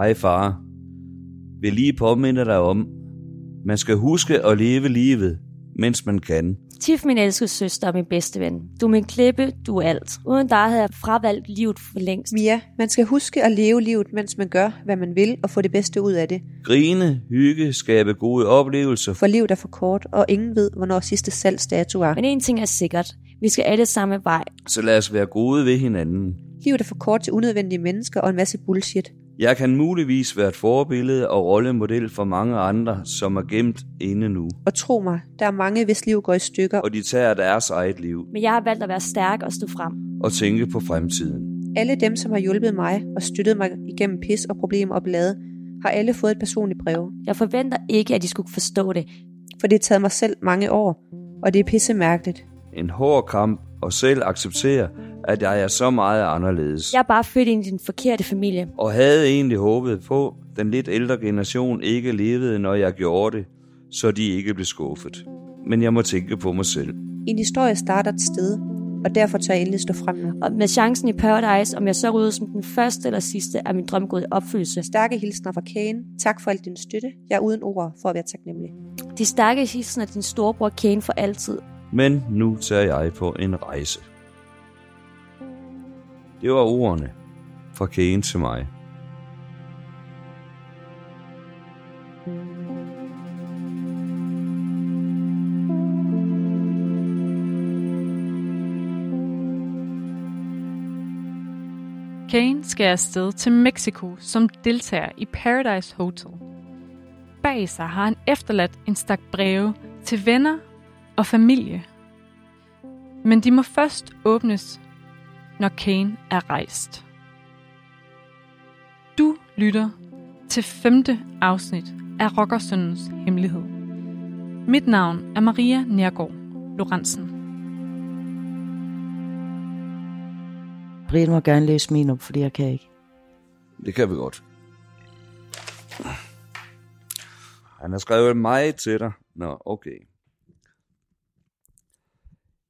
Hej far. Vil lige påminde dig om, man skal huske at leve livet, mens man kan. Tiff, min elskede søster og min bedste ven. Du er min klippe, du er alt. Uden dig havde jeg fravalgt livet for længst. Mia, man skal huske at leve livet, mens man gør, hvad man vil, og få det bedste ud af det. Grine, hygge, skabe gode oplevelser. For livet er for kort, og ingen ved, hvornår sidste salgsdato er. Men en ting er sikkert. Vi skal alle samme vej. Så lad os være gode ved hinanden. Livet er for kort til unødvendige mennesker og en masse bullshit. Jeg kan muligvis være et forbillede og rollemodel for mange andre, som er gemt inde nu. Og tro mig, der er mange, hvis liv går i stykker. Og de tager deres eget liv Men jeg har valgt at være stærk og stå frem. og tænke på fremtiden. Alle dem, som har hjulpet mig og støttet mig igennem pis og problemer og blade, har alle fået et personligt brev. Jeg forventer ikke, at de skulle forstå det. For det har taget mig selv mange år, og det er pisse mærkeligt. En hård kamp og selv acceptere, at jeg er så meget anderledes. Jeg er bare født ind i den forkerte familie. Og havde egentlig håbet på, at den lidt ældre generation ikke levede, når jeg gjorde det, så de ikke blev skuffet. Men jeg må tænke på mig selv. En historie starter et sted, og derfor tør jeg endelig stå frem nu. Og med chancen i Paradise, om jeg så ryger som den første eller sidste, er min drøm gået i opfyldelse. Stærke hilsner fra Kane. Tak for al din støtte. Jeg er uden ord for at være taknemmelig. De stærke hilsen af din storebror Kane for altid. Men nu tager jeg på en rejse. Det var ordene fra Kane til mig. Kane skal afsted til Mexico som deltager i Paradise Hotel. Bag sig har han efterladt en stak breve til venner og familie. Men de må først åbnes, når Kane er rejst. Du lytter til femte afsnit af Rockersøndens Hemmelighed. Mit navn er Maria Nergård Lorentzen. Brian må gerne læse min op, fordi jeg kan ikke. Det kan vi godt. Han har skrevet meget til dig. Nå, okay.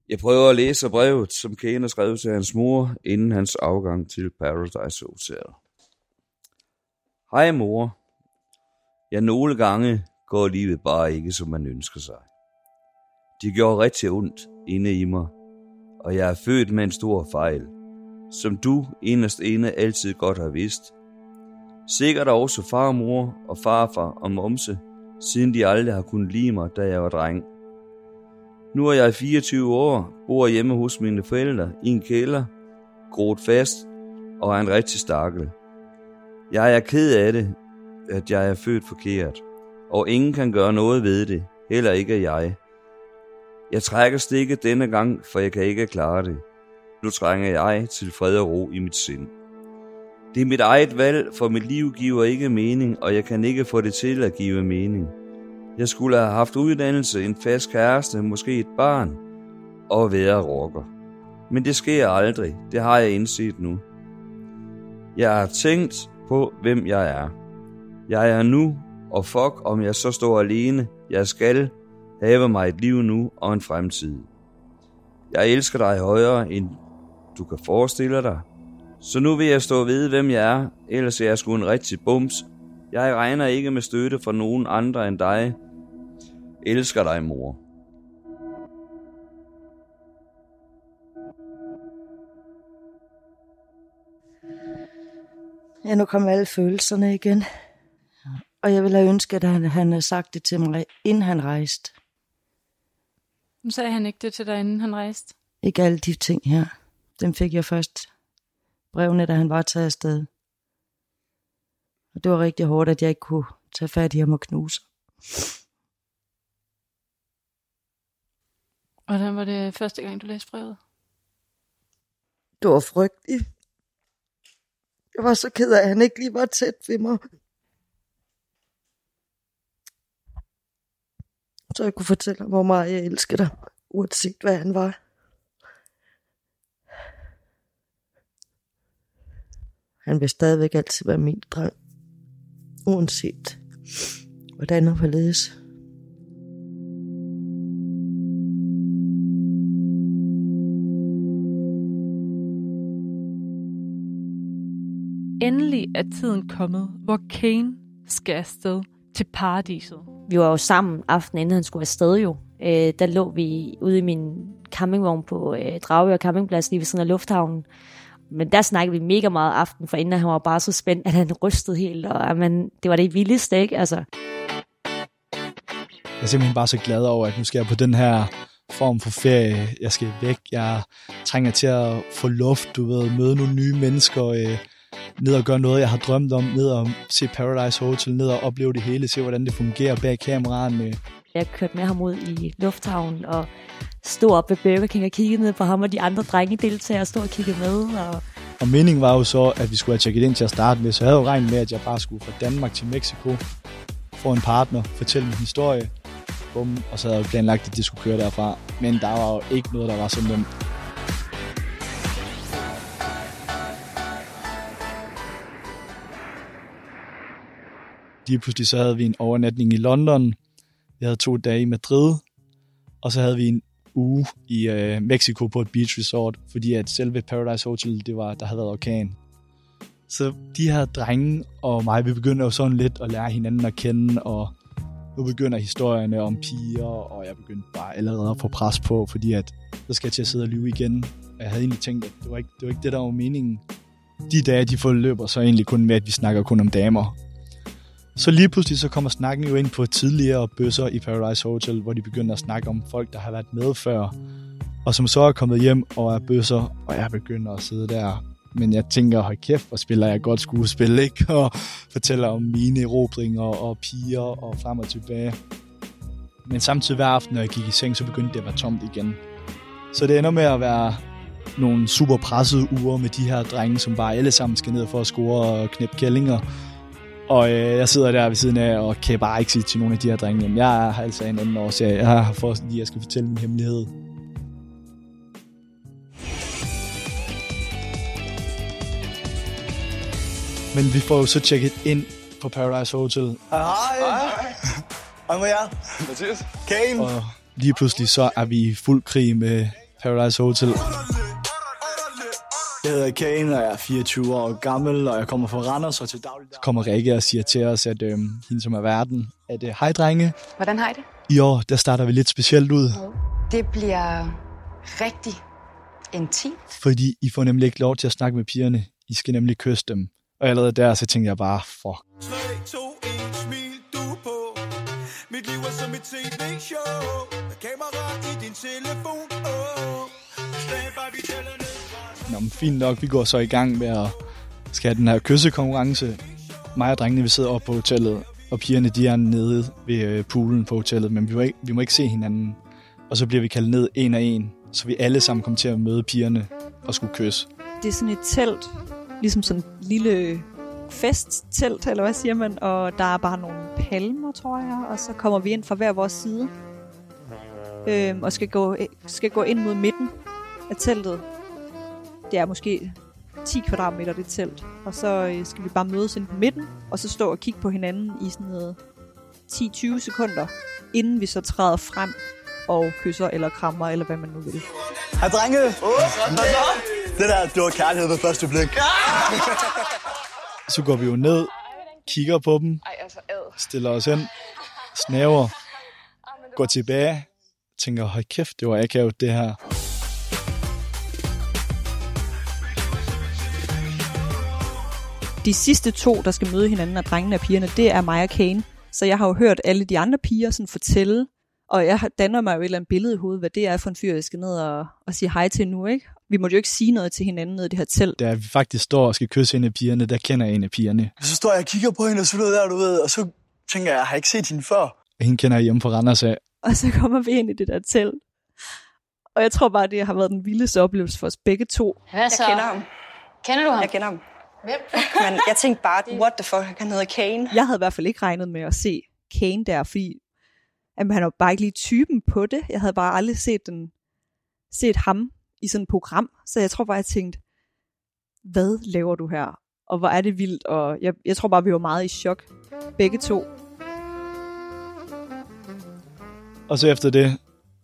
Jeg prøver at læse brevet, som Kane har skrevet til hans mor, inden hans afgang til Paradise Hotel. Hej mor. Ja, nogle gange går livet bare ikke, som man ønsker sig. De gjorde rigtig ondt inde i mig, og jeg er født med en stor fejl, som du inderst inde altid godt har vidst. Sikkert også farmor og farfar og momse, siden de aldrig har kunnet lide mig, da jeg var dreng. Nu er jeg 24 år, bor hjemme hos mine forældre i en kælder, groet fast og er en rigtig stakkel. Jeg er ked af det, at jeg er født forkert, og ingen kan gøre noget ved det, heller ikke jeg. Jeg trækker stikket denne gang, for jeg kan ikke klare det. Nu trænger jeg til fred og ro i mit sind. Det er mit eget valg, for mit liv giver ikke mening, og jeg kan ikke få det til at give mening. Jeg skulle have haft uddannelse, en fast kæreste, måske et barn, og være rocker. Men det sker aldrig, det har jeg indset nu. Jeg har tænkt på, hvem jeg er. Jeg er nu, og fuck om jeg så står alene. Jeg skal have mig et liv nu og en fremtid. Jeg elsker dig højere, end du kan forestille dig. Så nu vil jeg stå ved, hvem jeg er, ellers er jeg sgu en rigtig bums. Jeg regner ikke med støtte fra nogen andre end dig. Elsker dig, mor. Ja, nu kommer alle følelserne igen. Og jeg ville have ønsket, at han, han havde sagt det til mig, inden han rejste. Nu sagde han ikke det til dig, inden han rejste. Ikke alle de ting her. Dem fik jeg først brevene, da han var taget afsted. Og det var rigtig hårdt, at jeg ikke kunne tage fat i ham og knuse. Hvordan var det første gang, du læste brevet? Det var frygteligt. Jeg var så ked af, at han ikke lige var tæt ved mig. Så jeg kunne fortælle ham, hvor meget jeg elskede dig, uanset hvad han var. Han vil stadigvæk altid være min dreng. Uanset hvordan og hvorledes. Er tiden kommet, hvor Kane skal afsted til paradiset. Vi var jo sammen aftenen, inden han skulle afsted jo. Øh, der lå vi ude i min campingvogn på øh, Dragør campingplads lige ved siden af lufthavnen. Men der snakkede vi mega meget aften, for inden han var bare så spændt, at han rystede helt, og amen, det var det vildeste, ikke? Altså, Jeg er simpelthen bare så glad over, at nu skal jeg på den her form for ferie. Jeg skal væk. Jeg trænger til at få luft, du ved, møde nogle nye mennesker, øh, ned og gøre noget, jeg har drømt om, ned og se Paradise Hotel, ned og opleve det hele, se hvordan det fungerer bag kameraerne. jeg kørte med ham ud i lufthavnen og stod op ved Burger King og kiggede ned på ham og de andre drenge deltagere stod og kiggede med. Og Og meningen var jo så, at vi skulle have tjekket ind til at starte med, så jeg havde jo regnet med, at jeg bare skulle fra Danmark til Mexico, få en partner, fortælle min historie, bum, og så havde jeg planlagt, at det skulle køre derfra. Men der var jo ikke noget, der var så nemt. Lige pludselig så havde vi en overnatning i London, vi havde to dage i Madrid, og så havde vi en uge i øh, Mexico på et beach resort, fordi at selve Paradise Hotel, det var, der havde været orkan. Så de her drenge og mig, vi begyndte jo sådan lidt at lære hinanden at kende, og nu begynder historierne om piger, og jeg begyndte bare allerede at få pres på, fordi at så skal jeg til at sidde og lyve igen. Og jeg havde egentlig tænkt, at det var ikke det, var ikke det der var meningen. De dage, de forløber så egentlig kun med, at vi snakker kun om damer. Så lige pludselig så kommer snakken jo ind på tidligere bøsser i Paradise Hotel, hvor de begynder at snakke om folk, der har været med før, og som så er kommet hjem og er bøsser, og jeg begynder at sidde der. Men jeg tænker, hold kæft, hvor spiller jeg godt skuespil, ikke? Og fortæller om mine erobringer og piger og frem og tilbage. Men samtidig hver aften, når jeg gik i seng, så begyndte det at være tomt igen. Så det ender med at være nogle super pressede uger med de her drenge, som bare alle sammen skal ned for at score og knæppe kællinger. Og øh, jeg sidder der ved siden af og kan bare ikke sige til nogle af de her drenge, jamen jeg har altså en anden årsag. Jeg har for, at jeg skal fortælle min hemmelighed. Men vi får jo så tjekket ind på Paradise Hotel, Hej. Hej med jer. Mathias? Kane. og lige pludselig så er vi i fuld krig med Paradise Hotel. Jeg hedder Kane, og jeg er 24 år gammel, og jeg kommer fra Randers og til daglig. Så kommer Rikke og siger til os, at øhm, hende som er verden, at øh, hej drenge, Hvordan har I det? i år der starter vi lidt specielt ud, Det bliver rigtig intimt. fordi I får nemlig ikke lov til at snakke med pigerne. I skal nemlig kysse dem. Og allerede der, så tænkte jeg bare, fuck. 3, 2, 1, smil du på. Mit liv er som et tv-show. Med kamera i din telefon. Oh. Standby, vi tæller ned. Nå, men fint nok, vi går så i gang med at skal have den her kyssekonkurrence. Mig og drengene, vi sidder oppe på hotellet, og pigerne, de er nede ved øh, poolen på hotellet, men vi må, ikke, vi må ikke se hinanden. Og så bliver vi kaldt ned en af en, så vi alle sammen kommer til at møde pigerne og skulle kysse. Det er sådan et telt, ligesom sådan et lille festtelt, eller hvad siger man, og der er bare nogle palmer, tror jeg, og så kommer vi ind fra hver vores side, øhm, og skal gå, skal gå ind mod midten af teltet. Det er måske 10 kvadratmeter, det telt, og så øh, skal vi bare mødes ind på midten, og så stå og kigge på hinanden i sådan noget 10-20 sekunder, inden vi så træder frem og kysser eller krammer, eller hvad man nu vil. Hej drenge. Det der, det var kærlighed ved første blik. Så går vi jo ned, kigger på dem, altså ad. stiller os ind, snaver, går tilbage, tænker, hold kæft, det var akavet det her. De sidste to, der skal møde hinanden af drengene og pigerne, det er mig og Kane. Så jeg har jo hørt alle de andre piger sådan fortælle, og jeg danner mig jo et eller andet billede i hovedet, hvad det er for en fyr, jeg skal ned og, og sige hej til nu, ikke? Vi måtte jo ikke sige noget til hinanden nede i det her telt. Da vi faktisk står og skal kysse en af pigerne, der kender jeg en af pigerne. Så står jeg og kigger på hende og så noget der, du ved, og så tænker jeg, jeg har ikke set hende før. Hende kender jeg hjemme fra Randers af. Og så kommer vi ind i det der telt. Og jeg tror bare, det har været den vildeste oplevelse for os begge to. Hvad så? Jeg kender ham. Kender du ham? Jeg kender ham. Hvem? Men jeg tænkte bare, what the fuck, han hedder Kane. Jeg havde i hvert fald ikke regnet med at se Kane der, fordi jamen, han var bare ikke lige typen på det. Jeg havde bare aldrig set, den, set ham i sådan et program. Så jeg tror bare, jeg tænkte, hvad laver du her? Og hvor er det vildt, og jeg, jeg tror bare, vi var meget i chok, begge to. Og så efter det,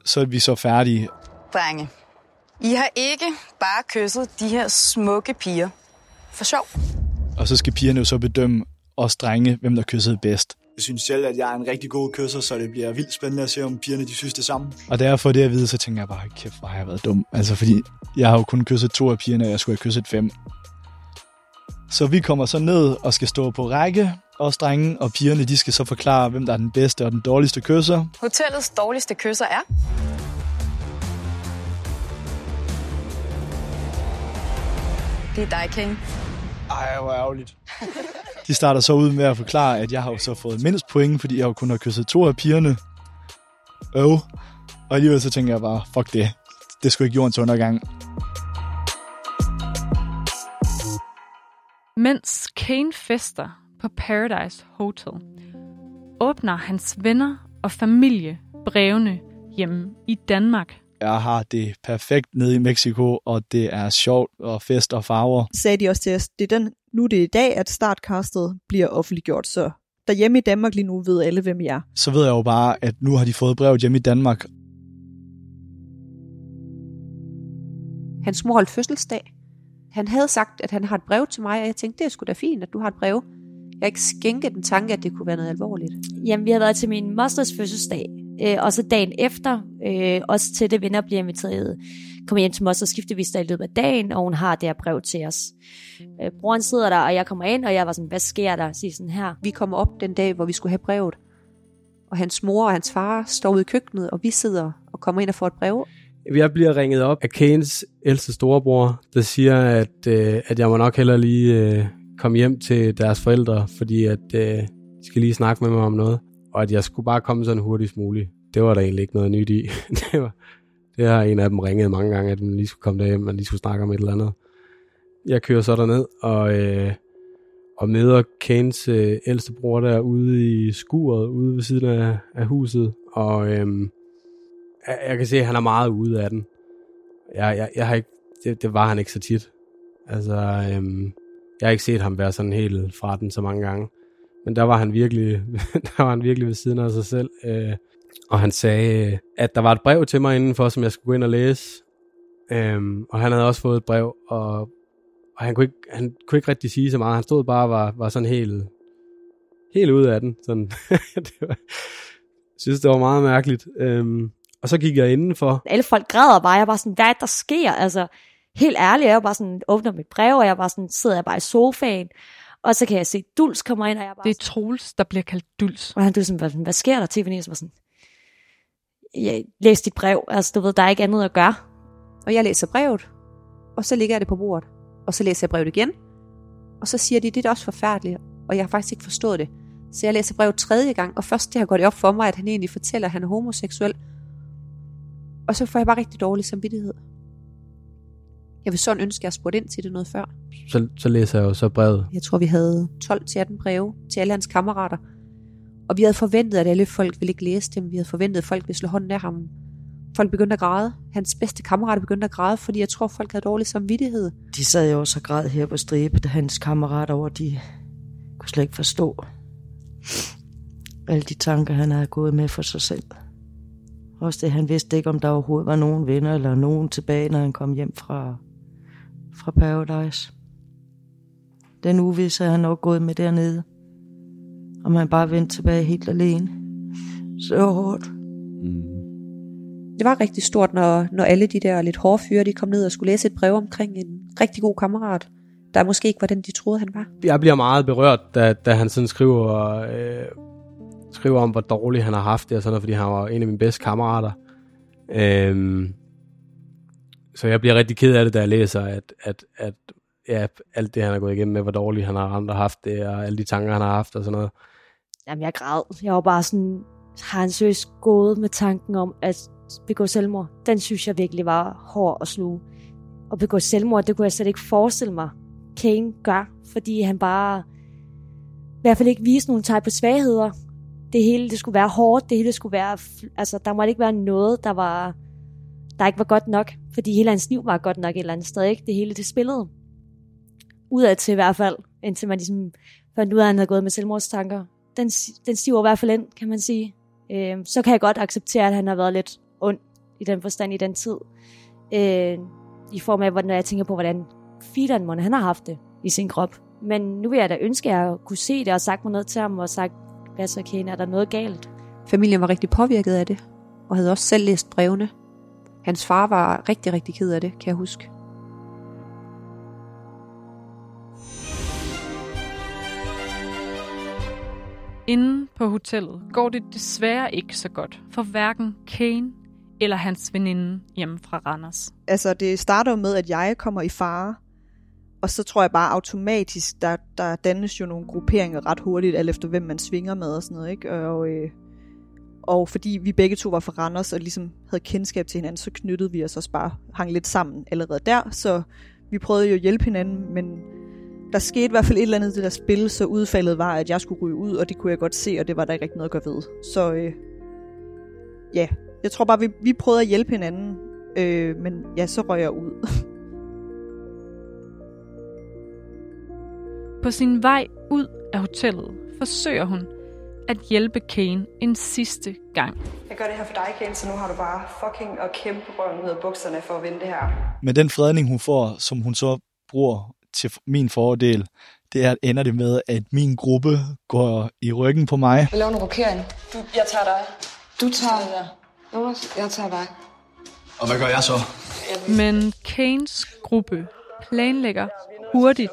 så er vi så færdige. Drenge, I har ikke bare kysset de her smukke piger for sjov. Og så skal pigerne jo så bedømme os drenge, hvem der kyssede bedst. Jeg synes selv, at jeg er en rigtig god kysser, så det bliver vildt spændende at se, om pigerne de synes det samme. Og da jeg får det at vide, så tænker jeg bare, kæft, hvor har jeg været dum. Altså, fordi jeg har jo kun kysset to af pigerne, og jeg skulle have kysset fem. Så vi kommer så ned og skal stå på række, os drenge, og pigerne de skal så forklare, hvem der er den bedste og den dårligste kysser. Hotellets dårligste kysser er... Det er dig, Kane. Ej, hvor ærgerligt. De starter så ud med at forklare, at jeg har jo så fået mindst point, fordi jeg jo kun har kysset to af pigerne. Øv. Og alligevel så tænker jeg bare, fuck det. Det skulle ikke jordens undergang. Mens Kane fester på Paradise Hotel, åbner hans venner og familie brevene hjemme i Danmark. Jeg har det perfekt nede i Mexico, og det er sjovt og fest og farver. Sagde de også til os, det er den, nu er det i dag, at startcastet bliver offentliggjort, så derhjemme i Danmark lige nu ved alle, hvem I er. Så ved jeg jo bare, at nu har de fået brevet hjemme i Danmark. Hans mor holdt fødselsdag. Han havde sagt, at han har et brev til mig, og jeg tænkte, det er sgu da fint, at du har et brev. Jeg har ikke skænket den tanke, at det kunne være noget alvorligt. Jamen, vi har været til min mosters fødselsdag, øh, og så dagen efter, øh, også til det venner bliver inviteret, kommer hjem til moster, skifter vi i løbet af dagen, og hun har det her brev til os. Øh, broren sidder der, og jeg kommer ind, og jeg var sådan, hvad sker der? Siger sådan her. Vi kommer op den dag, hvor vi skulle have brevet, og hans mor og hans far står ude i køkkenet, og vi sidder og kommer ind og får et brev. Jeg bliver ringet op af Kanes ældste storebror, der siger, at, øh, at jeg må nok heller lige øh, komme hjem til deres forældre, fordi at øh, de skal lige snakke med mig om noget, og at jeg skulle bare komme sådan hurtigst muligt. Det var der egentlig ikke noget nyt i. det, var, det har en af dem ringet mange gange, at man lige skulle komme derhjem, og lige skulle snakke om et eller andet. Jeg kører så derned, og, øh, og møder Kanes øh, ældste bror der ude i skuret, ude ved siden af, af huset, og øh, jeg, jeg kan se, at han er meget ude af den. Jeg, jeg, jeg har ikke, det, det var han ikke så tit. Altså, øh, jeg har ikke set ham være sådan helt fra den så mange gange. Men der var han virkelig, der var han virkelig ved siden af sig selv. Øh, og han sagde, øh, at der var et brev til mig indenfor, som jeg skulle gå ind og læse. Øhm, og han havde også fået et brev, og, og han, kunne ikke, han kunne ikke rigtig sige så meget. Han stod bare og var, var sådan helt, helt ude af den. Sådan. det var, jeg synes, det var meget mærkeligt. Øhm, og så gik jeg indenfor. Alle folk græder bare, jeg var bare sådan, hvad det, der sker? Altså, helt ærligt, jeg var bare sådan, åbner mit brev, og jeg var sådan, sidder jeg bare i sofaen, og så kan jeg se, Duls kommer ind, og jeg bare Det er Troels, der bliver kaldt Duls. Og han er sådan, hvad, hvad sker der til, Vanessa? sådan, jeg læs dit brev, altså du ved, der er ikke andet at gøre. Og jeg læser brevet, og så ligger jeg det på bordet. Og så læser jeg brevet igen, og så siger de, det er også forfærdeligt, og jeg har faktisk ikke forstået det. Så jeg læser brevet tredje gang, og først det har gået det op for mig, at han egentlig fortæller, at han er homoseksuel. Og så får jeg bare rigtig dårlig samvittighed. Jeg vil sådan ønske, at jeg spurgte ind til det noget før. Så, så læser jeg jo så brevet. Jeg tror, vi havde 12-18 breve til alle hans kammerater. Og vi havde forventet, at alle folk ville ikke læse dem. Vi havde forventet, at folk ville slå hånden af ham. Folk begyndte at græde. Hans bedste kammerater begyndte at græde, fordi jeg tror, folk havde dårlig samvittighed. De sad jo også og græd her på stribe, da hans kammerater over, de kunne slet ikke forstå alle de tanker, han havde gået med for sig selv. Også det, han vidste ikke, om der overhovedet var nogen venner eller nogen tilbage, når han kom hjem fra, fra Paradise. Den uvisse er han nok gået med dernede. Om han bare vendte tilbage helt alene. Så hårdt. Det var rigtig stort, når, når alle de der lidt hårde fyre, de kom ned og skulle læse et brev omkring en rigtig god kammerat, der måske ikke var den, de troede, han var. Jeg bliver meget berørt, da, da han sådan skriver, øh, skriver om, hvor dårligt han har haft det, og sådan noget, fordi han var en af mine bedste kammerater. Øhm, så jeg bliver rigtig ked af det, da jeg læser, at, at, at ja, alt det, han har gået igennem med, hvor dårligt han har andre haft det, og alle de tanker, han har haft og sådan noget. Jamen, jeg græd. Jeg var bare sådan, har han seriøst gået med tanken om at begå selvmord? Den synes jeg virkelig var hård at sluge. At begå selvmord, det kunne jeg slet ikke forestille mig, Kane gør, fordi han bare i hvert fald ikke viste nogen tegn på svagheder. Det hele, det skulle være hårdt, det hele skulle være, altså der måtte ikke være noget, der var, der ikke var godt nok, fordi hele hans liv var godt nok et eller andet sted, ikke? Det hele, det spillede. Udad til i hvert fald, indtil man ligesom fandt ud af, at han havde gået med selvmordstanker. Den, den stiver i hvert fald ind, kan man sige. Øh, så kan jeg godt acceptere, at han har været lidt ond i den forstand i den tid. Øh, I form af, når jeg tænker på, hvordan Fidan han har haft det i sin krop. Men nu vil jeg da ønske, at jeg kunne se det og sagt mig noget til ham og sagt, hvad så Kane, er der noget galt? Familien var rigtig påvirket af det, og havde også selv læst brevene. Hans far var rigtig, rigtig ked af det, kan jeg huske. Inden på hotellet går det desværre ikke så godt for hverken Kane eller hans veninde hjemme fra Randers. Altså, det starter jo med, at jeg kommer i fare, og så tror jeg bare automatisk, der, der dannes jo nogle grupperinger ret hurtigt, alt efter hvem man svinger med og sådan noget, ikke? Og, øh, og fordi vi begge to var fra Randers og ligesom havde kendskab til hinanden, så knyttede vi os også bare, hang lidt sammen allerede der, så vi prøvede jo at hjælpe hinanden, men der skete i hvert fald et eller andet i det der spil, så udfaldet var, at jeg skulle ryge ud, og det kunne jeg godt se, og det var der ikke rigtig noget at gøre ved. Så øh, ja, jeg tror bare, vi, vi prøvede at hjælpe hinanden, øh, men ja, så røg jeg ud. På sin vej ud af hotellet forsøger hun at hjælpe Kane en sidste gang. Jeg gør det her for dig, Kane, så nu har du bare fucking at kæmpe røven ud af bukserne for at vinde det her. Men den fredning, hun får, som hun så bruger til min fordel, det er, ender det med, at min gruppe går i ryggen på mig. Jeg laver en rokering. Du, jeg tager dig. Du tager dig. Jonas, jeg tager dig. Og hvad gør jeg så? Men Kanes gruppe planlægger hurtigt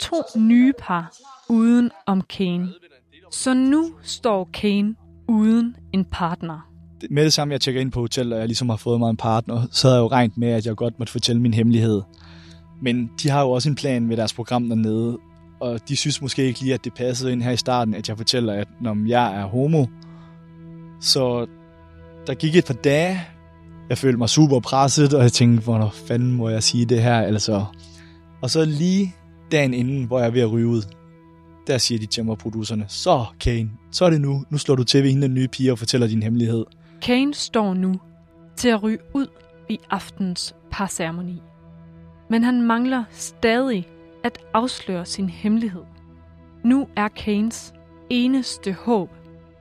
to nye par uden om Kane. Så nu står Kane uden en partner. Med det samme, jeg tjekker ind på hotel, og jeg ligesom har fået mig en partner, så havde jeg jo regnet med, at jeg godt måtte fortælle min hemmelighed. Men de har jo også en plan med deres program dernede, og de synes måske ikke lige, at det passede ind her i starten, at jeg fortæller, at når jeg er homo. Så der gik et par dage, jeg følte mig super presset, og jeg tænkte, hvornår fanden må jeg sige det her, altså. Og så lige dagen inden, hvor jeg er ved at ryge ud, der siger de til mig, producerne, så Kane, så er det nu. Nu slår du til ved hende den nye pige og fortæller din hemmelighed. Kane står nu til at ryge ud i aftens parceremoni. Men han mangler stadig at afsløre sin hemmelighed. Nu er Kanes eneste håb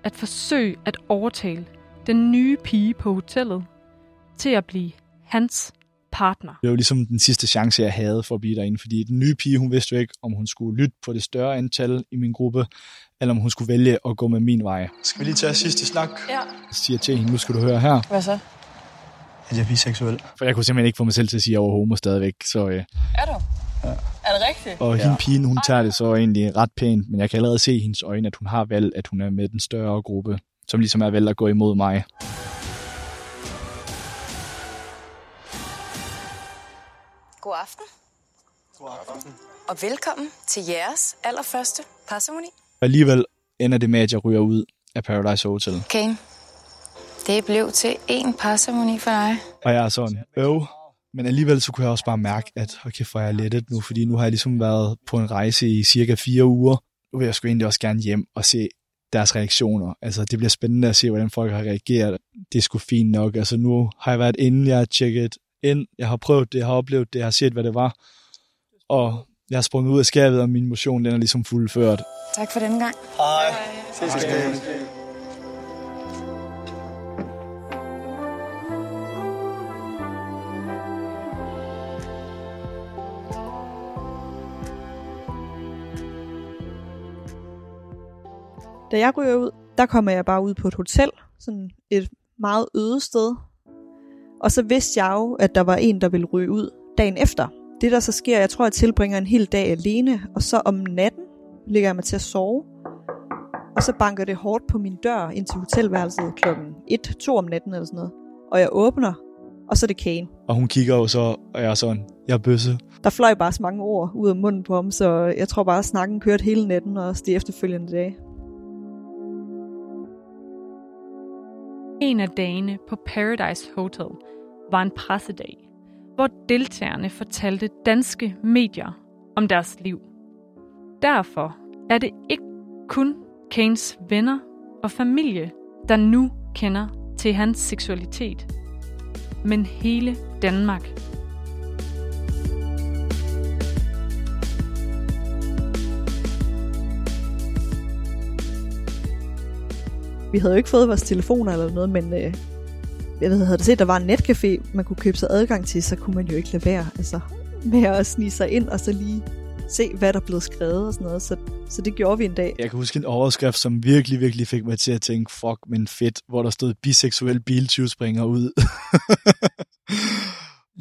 at forsøge at overtale den nye pige på hotellet til at blive hans partner. Det var ligesom den sidste chance, jeg havde for at blive derinde, fordi den nye pige, hun vidste jo ikke, om hun skulle lytte på det større antal i min gruppe, eller om hun skulle vælge at gå med min vej. Skal vi lige tage sidste snak? Ja. Jeg siger til hende, nu skal du høre her, Hvad så? at jeg er biseksuel. For jeg kunne simpelthen ikke få mig selv til at sige, at jeg var homo stadigvæk. Så, øh, Er du? Ja. Er det rigtigt? og hende pigen, hun tager det så egentlig ret pænt, men jeg kan allerede se i hendes øjne, at hun har valgt, at hun er med den større gruppe, som ligesom er valgt at gå imod mig. God aften. God aften. Og velkommen til jeres allerførste parceremoni. Alligevel ender det med, at jeg ryger ud af Paradise Hotel. Kane, det blev til en parceremoni for dig. Og jeg er sådan, øv. Men alligevel så kunne jeg også bare mærke, at okay, for jeg er lettet nu, fordi nu har jeg ligesom været på en rejse i cirka fire uger. Nu vil jeg sgu egentlig også gerne hjem og se deres reaktioner. Altså, det bliver spændende at se, hvordan folk har reageret. Det er sgu fint nok. Altså, nu har jeg været inde, jeg har tjekket ind, jeg har prøvet det, jeg har oplevet det, jeg har set, hvad det var. Og jeg har sprunget ud af skabet, og min motion, den er ligesom fuldført. Tak for denne gang. Hej. Ses igen. Da jeg ryger ud, der kommer jeg bare ud på et hotel, sådan et meget øde sted. Og så vidste jeg jo, at der var en, der ville ryge ud dagen efter. Det der så sker, jeg tror, jeg tilbringer en hel dag alene, og så om natten ligger jeg mig til at sove. Og så banker det hårdt på min dør ind til hotelværelset klokken 1-2 om natten eller sådan noget. Og jeg åbner, og så er det Kane. Og hun kigger jo så, og jeg er sådan, jeg er bøsse. Der fløj bare så mange ord ud af munden på ham, så jeg tror bare, at snakken kørte hele natten og også de efterfølgende dage. En af dagene på Paradise Hotel var en pressedag, hvor deltagerne fortalte danske medier om deres liv. Derfor er det ikke kun Kanes venner og familie, der nu kender til hans seksualitet, men hele Danmark. Vi havde jo ikke fået vores telefoner eller noget, men øh, jeg ved, havde det set, der var en netcafé, man kunne købe sig adgang til, så kunne man jo ikke lade være altså, med at snige sig ind og så lige se, hvad der blev skrevet og sådan noget. Så, så det gjorde vi en dag. Jeg kan huske en overskrift, som virkelig, virkelig fik mig til at tænke, fuck, men fedt, hvor der stod biseksuel biltyvspringer ud.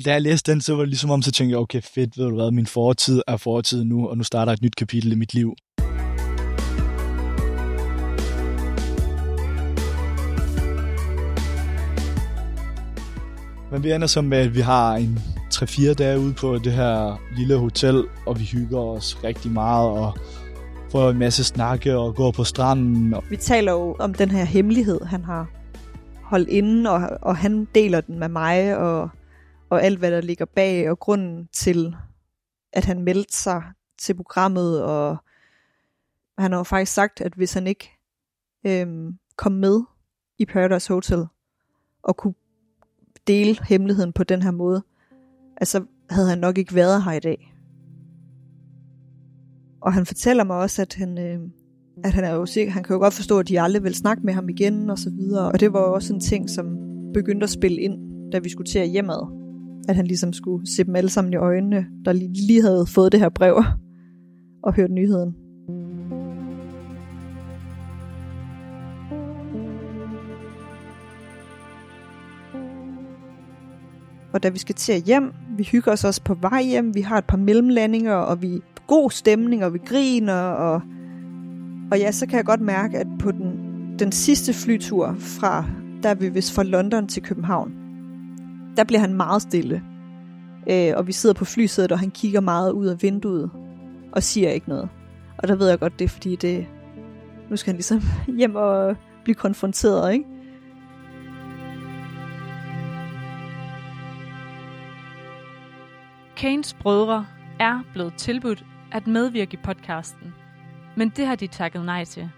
da jeg læste den, så var det ligesom om, så tænkte jeg, okay, fedt, ved du hvad, min fortid er fortid nu, og nu starter et nyt kapitel i mit liv. Men vi ender så med, at vi har en 3-4 dage ude på det her lille hotel, og vi hygger os rigtig meget, og får en masse snakke og går på stranden. Og... Vi taler jo om den her hemmelighed, han har holdt inde, og, og han deler den med mig, og, og alt, hvad der ligger bag, og grunden til, at han meldte sig til programmet, og han har jo faktisk sagt, at hvis han ikke øhm, kom med i Paradise Hotel, og kunne dele hemmeligheden på den her måde, altså havde han nok ikke været her i dag. Og han fortæller mig også, at han, øh, at han er jo sikker, han kan jo godt forstå, at de aldrig vil snakke med ham igen og så videre. Og det var jo også en ting, som begyndte at spille ind, da vi skulle til at hjemad. At han ligesom skulle se dem alle sammen i øjnene, der lige, lige havde fået det her brev og hørt nyheden. Og da vi skal til at hjem, vi hygger os også på vej hjem, vi har et par mellemlandinger, og vi er god stemning, og vi griner, og, og ja, så kan jeg godt mærke, at på den, den sidste flytur fra, der er vi vist fra London til København, der bliver han meget stille. Øh, og vi sidder på flysædet, og han kigger meget ud af vinduet, og siger ikke noget. Og der ved jeg godt, det er fordi, det, nu skal han ligesom hjem og blive konfronteret, ikke? Kanes brødre er blevet tilbudt at medvirke i podcasten, men det har de takket nej til.